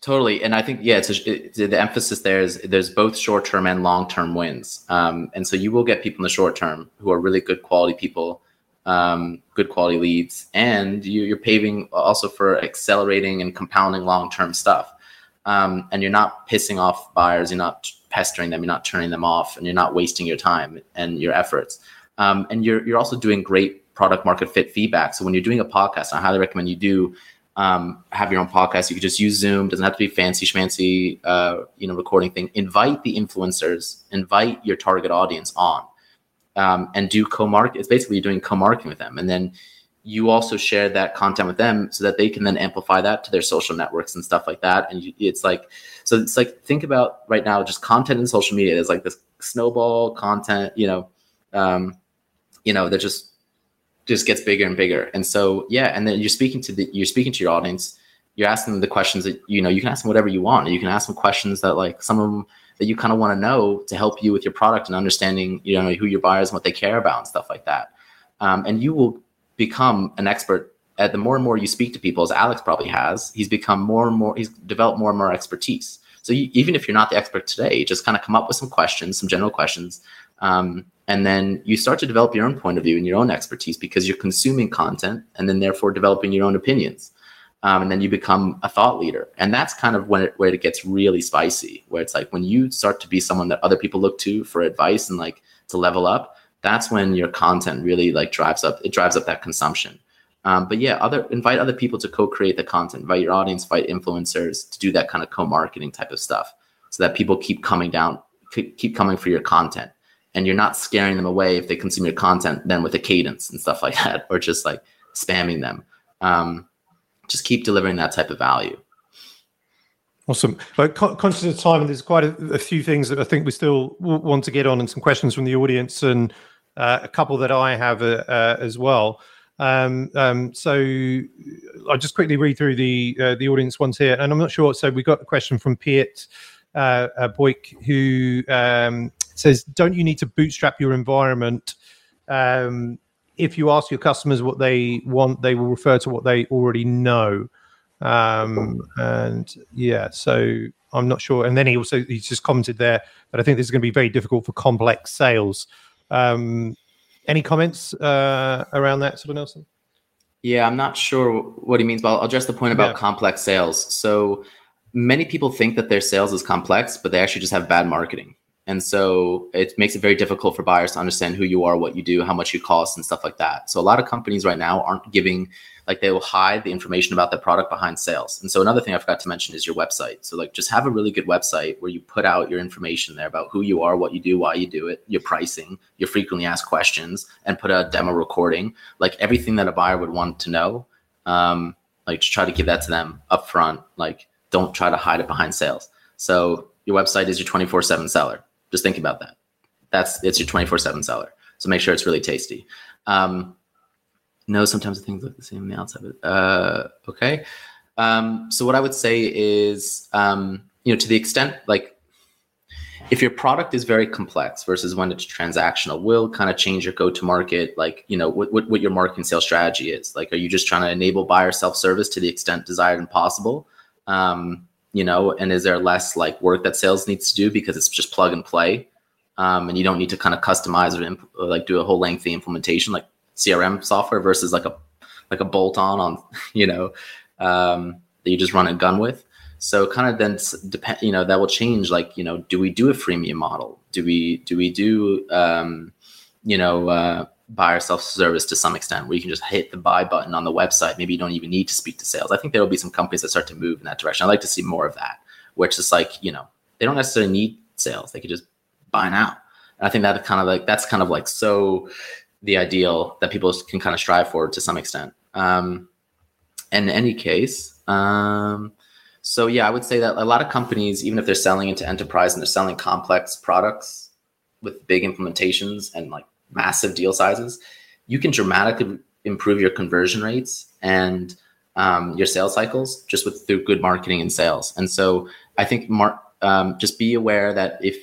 Totally, and I think yeah, it's, a, the emphasis there is there's both short term and long term wins, um, and so you will get people in the short term who are really good quality people, um, good quality leads, and you, are paving also for accelerating and compounding long term stuff, um, and you're not pissing off buyers, you're not pestering them, you're not turning them off, and you're not wasting your time and your efforts, um, and you're you're also doing great product market fit feedback. So when you're doing a podcast, I highly recommend you do um, have your own podcast. You could just use Zoom. Doesn't have to be fancy schmancy, uh, you know, recording thing. Invite the influencers. Invite your target audience on, um, and do co-market. It's basically you're doing co-marketing with them, and then you also share that content with them so that they can then amplify that to their social networks and stuff like that. And you, it's like, so it's like think about right now just content in social media. There's like this snowball content, you know, um, you know, they're just just gets bigger and bigger. And so, yeah, and then you're speaking to the you're speaking to your audience. You're asking them the questions that you know. You can ask them whatever you want. You can ask them questions that like some of them that you kind of want to know to help you with your product and understanding you know who your buyers and what they care about and stuff like that. Um, and you will become an expert at the more and more you speak to people, as Alex probably has. He's become more and more. He's developed more and more expertise. So you, even if you're not the expert today, just kind of come up with some questions, some general questions, Um, and then you start to develop your own point of view and your own expertise because you're consuming content and then therefore developing your own opinions. Um, and then you become a thought leader. And that's kind of when it, where it gets really spicy, where it's like when you start to be someone that other people look to for advice and like to level up, that's when your content really like drives up, it drives up that consumption. Um, but yeah, other invite other people to co-create the content, invite your audience, invite influencers to do that kind of co-marketing type of stuff, so that people keep coming down, keep coming for your content, and you're not scaring them away if they consume your content then with a cadence and stuff like that, or just like spamming them. Um, just keep delivering that type of value.
Awesome. But conscious of time, and there's quite a, a, few things that I think we still want to get on, and some questions from the audience, and uh, a couple that I have uh, uh, as well. Um, um, so I'll just quickly read through the uh, the audience ones here, and I'm not sure. So we got a question from Piet uh, uh, Boyk who um, says, "Don't you need to bootstrap your environment?" Um, if you ask your customers what they want, they will refer to what they already know. Um, and yeah, so I'm not sure. And then he also he just commented there that I think this is going to be very difficult for complex sales. Um, any comments uh, around that, sort of Nelson?
Yeah, I'm not sure what he means, but I'll address the point about yeah. complex sales. So many people think that their sales is complex, but they actually just have bad marketing. And so it makes it very difficult for buyers to understand who you are, what you do, how much you cost, and stuff like that. So a lot of companies right now aren't giving, like, they will hide the information about their product behind sales. And so another thing I forgot to mention is your website. So, like, just have a really good website where you put out your information there about who you are, what you do, why you do it, your pricing, your frequently asked questions, and put a demo recording, like everything that a buyer would want to know. Um, like, just try to give that to them upfront. Like, don't try to hide it behind sales. So, your website is your 24 7 seller just think about that. That's it's your 24 7 seller. So make sure it's really tasty. Um, no, sometimes the things look the same on the outside. But, uh, okay. Um, so what I would say is, um, you know, to the extent like if your product is very complex versus when it's transactional, will kind of change your go-to-market, like you know what, what, what your marketing sales strategy is. Like, are you just trying to enable buyer self-service to the extent desired and possible? Um, you know and is there less like work that sales needs to do because it's just plug and play? Um, and you don't need to kind of customize or, imp- or like do a whole lengthy implementation like crm software versus like a like a bolt on on you know um, that you just run a gun with. So kind of then depend you know that will change like you know do we do a freemium model? Do we do we do um, you know uh, buyer self-service to some extent where you can just hit the buy button on the website. Maybe you don't even need to speak to sales. I think there will be some companies that start to move in that direction. I'd like to see more of that where it's just like you know they don't necessarily need sales. They could just buy now. And i think that kind of like that's kind of like so the ideal that people can kind of strive for to some extent. Um, in any case um, so yeah i would say that a lot of companies even if they're selling into enterprise and they're selling complex products with big implementations and like massive deal sizes, you can dramatically improve your conversion rates and um, your sales cycles just with through good marketing and sales. And so I think mar- um, just be aware that if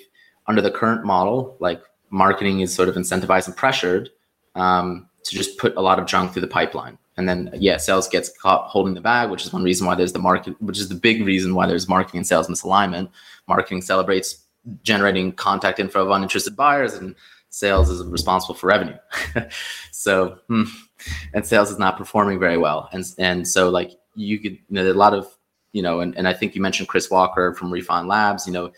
under the current model, like marketing is sort of incentivized and pressured um, to just put a lot of junk through the pipeline. And then, yeah, sales gets caught holding the bag, which is one reason why there's the market, which is the big reason why there's marketing and sales misalignment. Marketing celebrates generating contact info of uninterested buyers and sales is responsible for revenue. so, hmm, and sales is not performing very well. And, and so like you could, you know, a lot of, you know, and, and I think you mentioned Chris Walker from Refine Labs, you know,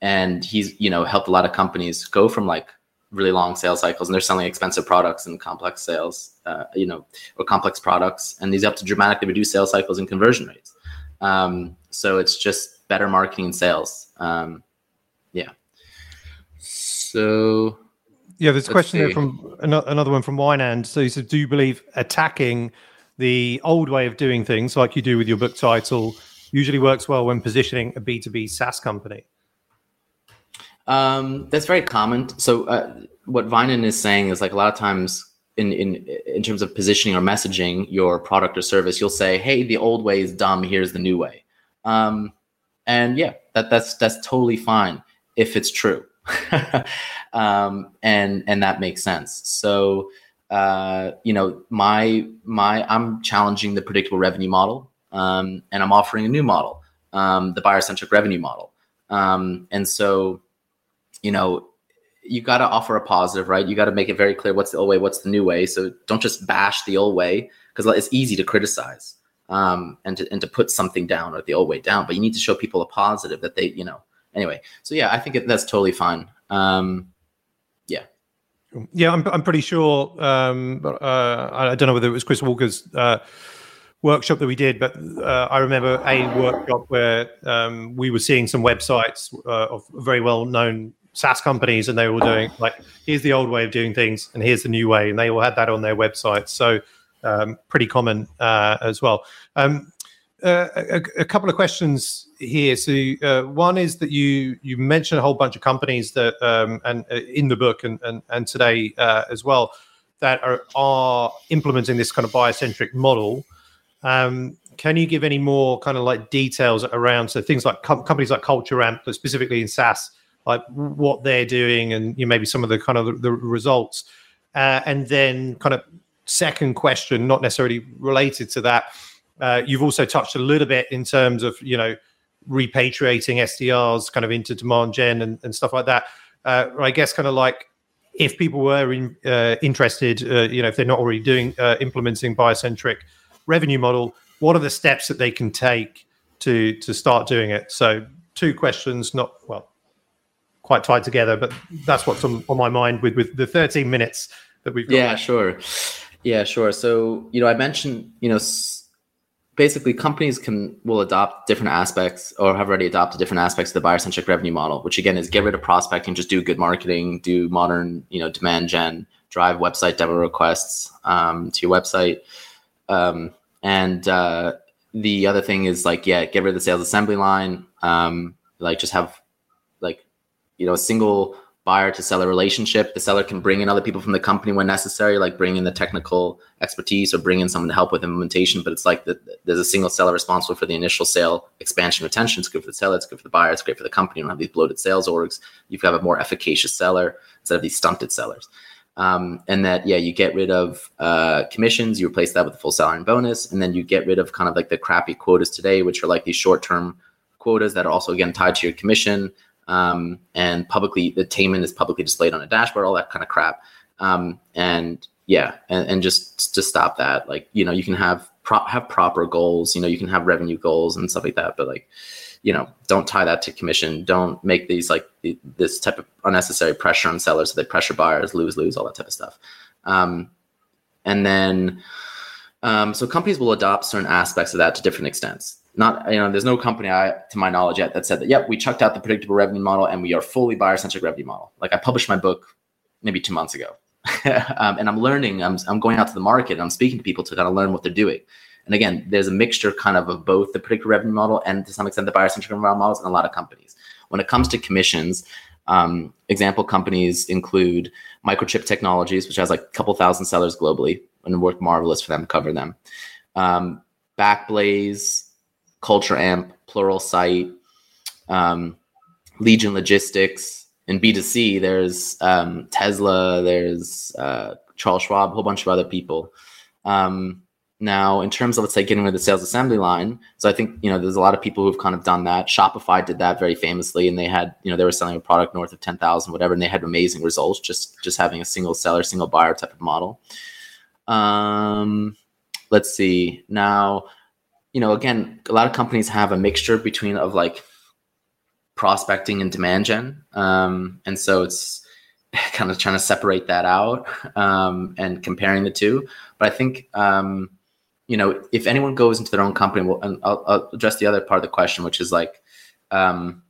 and he's, you know, helped a lot of companies go from like really long sales cycles and they're selling expensive products and complex sales, uh, you know, or complex products. And these help to dramatically reduce sales cycles and conversion rates. Um, so it's just better marketing and sales. Um, yeah. So
yeah, there's a question see. there from another one from Wynand. So he said, "Do you believe attacking the old way of doing things, like you do with your book title, usually works well when positioning a B2B SaaS company?"
Um, that's very common. So uh, what Wynand is saying is like a lot of times in in in terms of positioning or messaging your product or service, you'll say, "Hey, the old way is dumb. Here's the new way." Um, and yeah, that that's that's totally fine if it's true. um, and and that makes sense. So uh, you know, my my I'm challenging the predictable revenue model, um, and I'm offering a new model, um, the buyer centric revenue model. Um, and so, you know, you got to offer a positive, right? You got to make it very clear what's the old way, what's the new way. So don't just bash the old way because it's easy to criticize um, and to and to put something down or the old way down. But you need to show people a positive that they, you know. Anyway, so yeah, I think it, that's totally fine. Um, yeah.
Yeah, I'm, I'm pretty sure. Um, uh, I don't know whether it was Chris Walker's uh, workshop that we did, but uh, I remember a workshop where um, we were seeing some websites uh, of very well known SaaS companies, and they were doing like, here's the old way of doing things, and here's the new way, and they all had that on their website. So um, pretty common uh, as well. Um, uh, a, a, couple of questions here. So uh, one is that you you mentioned a whole bunch of companies that um, and uh, in the book and and, and today uh, as well that are are implementing this kind of buyer-centric model. Um, can you give any more kind of like details around so things like com- companies like Culture Amp, but specifically in SaaS, like what they're doing and you know, maybe some of the kind of the, the results, uh, and then kind of second question, not necessarily related to that. Uh, you've also touched a little bit in terms of you know repatriating SDRs kind of into demand gen and, and stuff like that. Uh, I guess kind of like if people were in, uh, interested, uh, you know, if they're not already doing uh, implementing buyer-centric revenue model, what are the steps that they can take to to start doing it? So two questions, not well, quite tied together, but that's what's on, on my mind with with the 13 minutes that we've got.
Yeah, sure. Yeah, sure. So, you know, I mentioned, you know, basically companies can will adopt different aspects or have already adopted different aspects of the buyer centric revenue model, which again is get rid of prospecting, just do good marketing, do modern, you know, demand gen, drive website demo requests um, to your website. Um, and uh, the other thing is like, yeah, get rid of the sales assembly line. Um, like just have like, you know, a single buyer to seller relationship. The seller can bring in other people from the company when necessary, like bring in the technical expertise or bring in someone to help with implementation. But it's like the, there's a single seller responsible for the initial sale, expansion, retention. It's good for the seller, it's good for the buyer, it's great for the company. You don't have these bloated sales orgs. You've got a more efficacious seller instead of these stunted sellers. Um, and that yeah, you get rid of uh, commissions, you replace that with a full salary and bonus, and then you get rid of kind of like the crappy quotas today, which are like these short term quotas that are also again tied to your commission um, and publicly the attainment is publicly displayed on a dashboard, all that kind of crap. Um, and yeah, and, and just to stop that, like you know, you can have pro- have proper goals. You know, you can have revenue goals and stuff like that, but like you know, don't tie that to commission. Don't make these like this type of unnecessary pressure on sellers so they pressure buyers, lose lose, all that type of stuff. Um, and then, um, so companies will adopt certain aspects of that to different extents not you know there's no company I, to my knowledge yet that said that yep we chucked out the predictable revenue model and we are fully buyer centric revenue model. Like i published my book maybe two months ago. Um, and i'm learning I'm, I'm going out to the market i'm speaking to people to kind of learn what they're doing. And again there's a mixture kind of of both the predictable revenue model and to some extent the buyer centric revenue models in a lot of companies. When it comes to commissions um, example companies include microchip technologies which has like a couple thousand sellers globally and worked marvelous for them to cover them. Um, backblaze Culture Amp, Pluralsight, um, Legion Logistics, and B2C, there's um, Tesla, there's uh, Charles Schwab, a whole bunch of other people. Um, now, in terms of let's say getting rid of the sales assembly line, so I think you know there's a lot of people who've kind of done that. Shopify did that very famously, and they had you know they were selling a product north of ten thousand, whatever, and they had amazing results just just having a single seller, single buyer type of model. Um, let's see now you know, again, a lot of companies have a mixture between of like prospecting and demand gen. Um, and so it's kind of trying to separate that out um, and comparing the two. But I think, um, you know, if anyone goes into their own company, well, and I'll, I'll, address the other part of the question, which is like, um,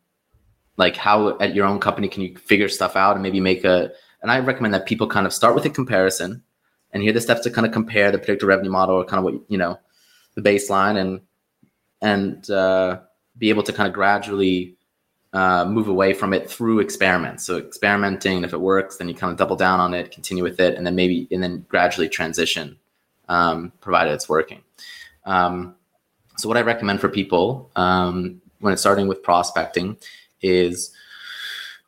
like how at your own company can you figure stuff out and maybe make a, and I recommend that people kind of start with a comparison and here the steps to kind of compare the predictive revenue model or kind of what, you know, the baseline and and uh, be able to kind of gradually uh, move away from it through experiments. So experimenting, if it works, then you kind of double down on it, continue with it, and then maybe and then gradually transition, um, provided it's working. Um, so what I recommend for people um, when it's starting with prospecting is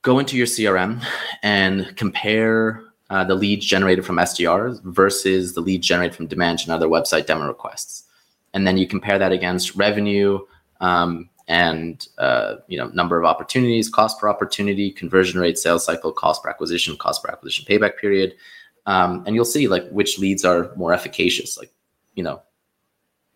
go into your CRM and compare uh, the leads generated from SDRs versus the leads generated from demand and other website demo requests and then you compare that against revenue, um, and uh, you know number of opportunities, cost per opportunity, conversion rate, sales cycle, cost per acquisition, cost per acquisition payback period, um, and you'll see like which leads are more efficacious. Like you know,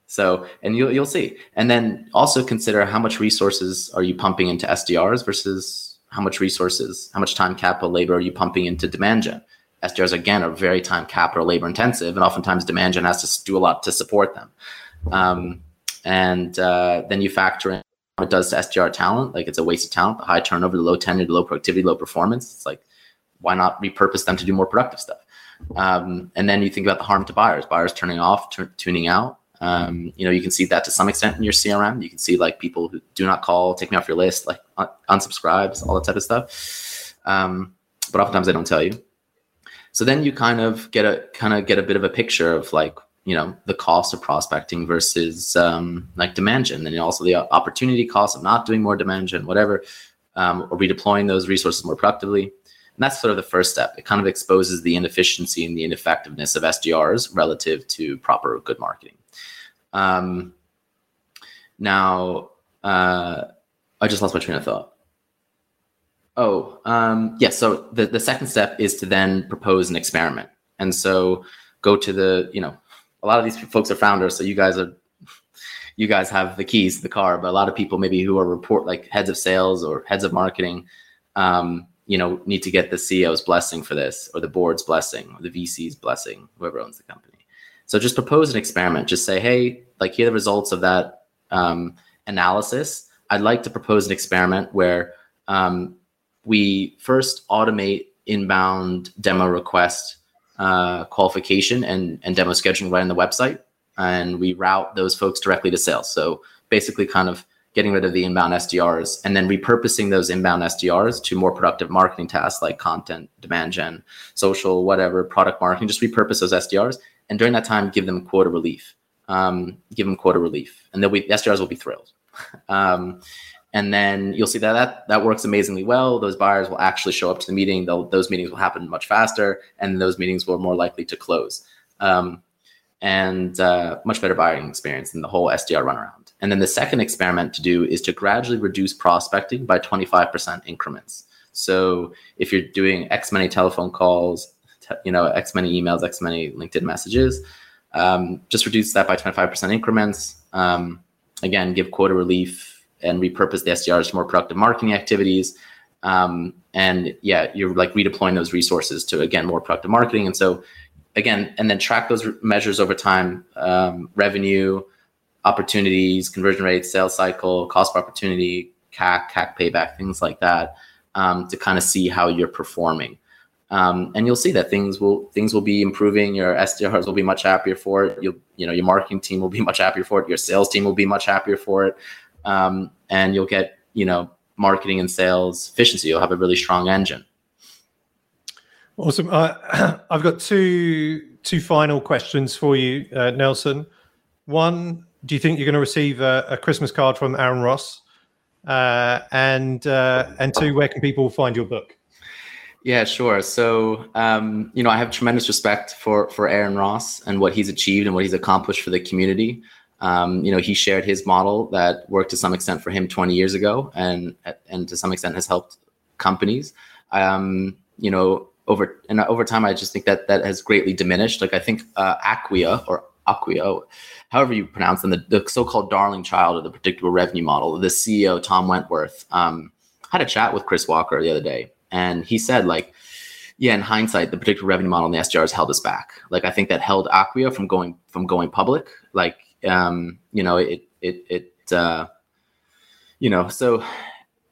so and you'll you'll see, and then also consider how much resources are you pumping into SDRs versus how much resources, how much time, capital, labor are you pumping into demand gen. SDRs again are very time, capital, labor intensive, and oftentimes demand gen has to do a lot to support them. Um, and uh, then you factor in what it does to SDR talent. Like it's a waste of talent, the high turnover, the low tenure, the low productivity, low performance. It's like, why not repurpose them to do more productive stuff? Um, and then you think about the harm to buyers, buyers turning off, t- tuning out. Um, you know, you can see that to some extent in your CRM. You can see like people who do not call, take me off your list, like un- unsubscribes, all that type of stuff. Um, but oftentimes they don't tell you. So then you kind of get a kind of get a bit of a picture of like you know the cost of prospecting versus um, like demand gen, and also the opportunity cost of not doing more demand gen, whatever, um, or redeploying those resources more productively. And that's sort of the first step. It kind of exposes the inefficiency and the ineffectiveness of SDRs relative to proper good marketing. Um, now, uh, I just lost my train of thought. Oh, um, yes. Yeah, so the, the second step is to then propose an experiment. And so go to the, you know, a lot of these folks are founders, so you guys are you guys have the keys to the car. But a lot of people maybe who are report like heads of sales or heads of marketing, um, you know, need to get the CEO's blessing for this, or the board's blessing, or the VC's blessing, whoever owns the company. So just propose an experiment. Just say, hey, like here are the results of that um, analysis. I'd like to propose an experiment where um, we first automate inbound demo request uh, qualification and, and demo scheduling right on the website. And we route those folks directly to sales. So basically, kind of getting rid of the inbound SDRs and then repurposing those inbound SDRs to more productive marketing tasks like content, demand gen, social, whatever, product marketing. Just repurpose those SDRs. And during that time, give them quota relief. Um, give them quota relief. And they'll be, the SDRs will be thrilled. um, and then you'll see that, that that works amazingly well. Those buyers will actually show up to the meeting. They'll, those meetings will happen much faster and those meetings will more likely to close. Um, and uh, much better buying experience than the whole sdr runaround. And then the second experiment to do is to gradually reduce prospecting by 25% increments. So if you're doing x many telephone calls te- you know x many emails x many linkedin messages um, just reduce that by 25% increments. Um, again give quota relief and repurpose the SDRs to more productive marketing activities. Um, and yeah, you're like redeploying those resources to again more productive marketing. And so again, and then track those measures over time: um, revenue, opportunities, conversion rates, sales cycle, cost per opportunity, CAC, CAC payback, things like that, um, to kind of see how you're performing. Um, and you'll see that things will things will be improving. Your SDRs will be much happier for it. You'll you know your marketing team will be much happier for it. Your sales team will be much happier for it um, and you'll get you know marketing and sales efficiency. You'll have a really strong engine.
Awesome. Uh, I've got two two final questions for you, uh, Nelson. One, do you think you're going to receive a, a Christmas card from Aaron Ross? Uh, and uh, and two, where can people find your book?
Yeah, sure. So, um, you know, I have tremendous respect for for Aaron Ross and what he's achieved and what he's accomplished for the community. Um, you know, he shared his model that worked to some extent for him 20 years ago, and and to some extent has helped companies. Um, you know, over and over time, I just think that that has greatly diminished. Like I think uh, Acquia or Acquia, however you pronounce them, the, the, so-called darling child of the predictable revenue model. The CEO Tom Wentworth um, had a chat with Chris Walker the other day, and he said like yeah, in hindsight, the predictable revenue model in the SDRs held us back. Like I think that held Acquia from going from going public. Like um, you know, it it it uh, you know, so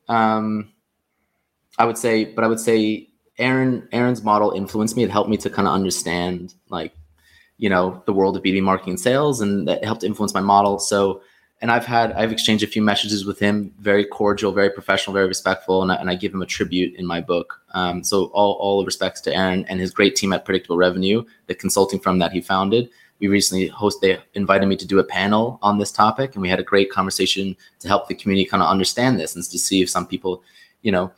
um, I would say, but I would say Aaron Aaron's model influenced me. It helped me to kind of understand like you know the world of B2B marketing and sales, and that helped influence my model. So and I've had I've exchanged a few messages with him, very cordial, very professional, very respectful, and I, and I give him a tribute in my book. Um, so all all respects to Aaron and his great team at Predictable Revenue, the consulting firm that he founded we recently host they invited me to do a panel on this topic and we had a great conversation to help the community kind of understand this and to see if some people you know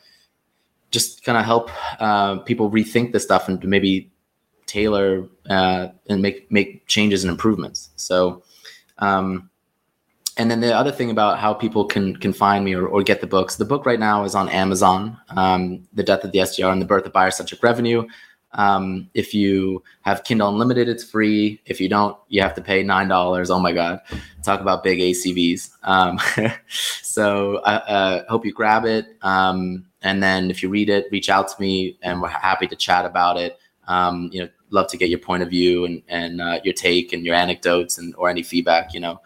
just kind of help uh, people rethink this stuff and maybe tailor uh, and make make changes and improvements. So um, and then the other thing about how people can can find me or, or get the books the book right now is on amazon. Um, the death of the sdr and the birth of buyer centric revenue um, if you have kindle unlimited it's free. If you don't you have to pay nine dollars. Oh my god. Talk about big acvs um, so i uh, hope you grab it. Um, and then if you read it reach out to me and we're happy to chat about it. Um, you know love to get your point of view and, and uh, your take and your anecdotes and or any feedback you know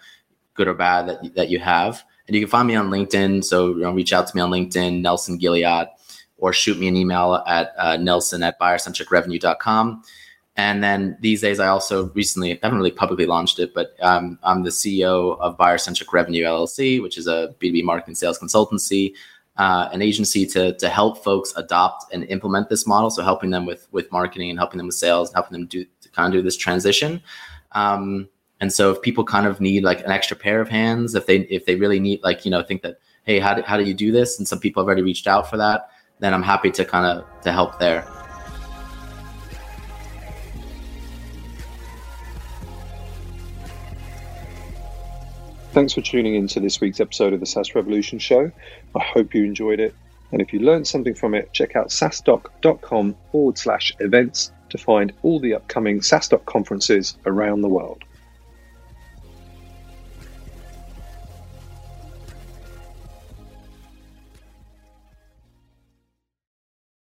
good or bad that, that you have. And you can find me on LinkedIn. So you know, reach out to me on LinkedIn, Nelson Gilliat, or shoot me an email at uh, nelson at buyercentricrevenue.com. And then these days, I also recently, I haven't really publicly launched it, but um, I'm the CEO of Buyercentric Revenue LLC, which is a B2B marketing sales consultancy, uh, an agency to, to help folks adopt and implement this model. So helping them with, with marketing and helping them with sales and helping them do to kind of do this transition. Um, and so if people kind of need like an extra pair of hands, if they if they really need like you know think that hey how do, how do you do this, and some people have already reached out for that, then I'm happy to kind of to help there.
Thanks for tuning in to this week's episode of the SaaS Revolution Show. I hope you enjoyed it. And if you learned something from it, check out saastock.com forward slash events to find all the upcoming SaaStock conferences around the world.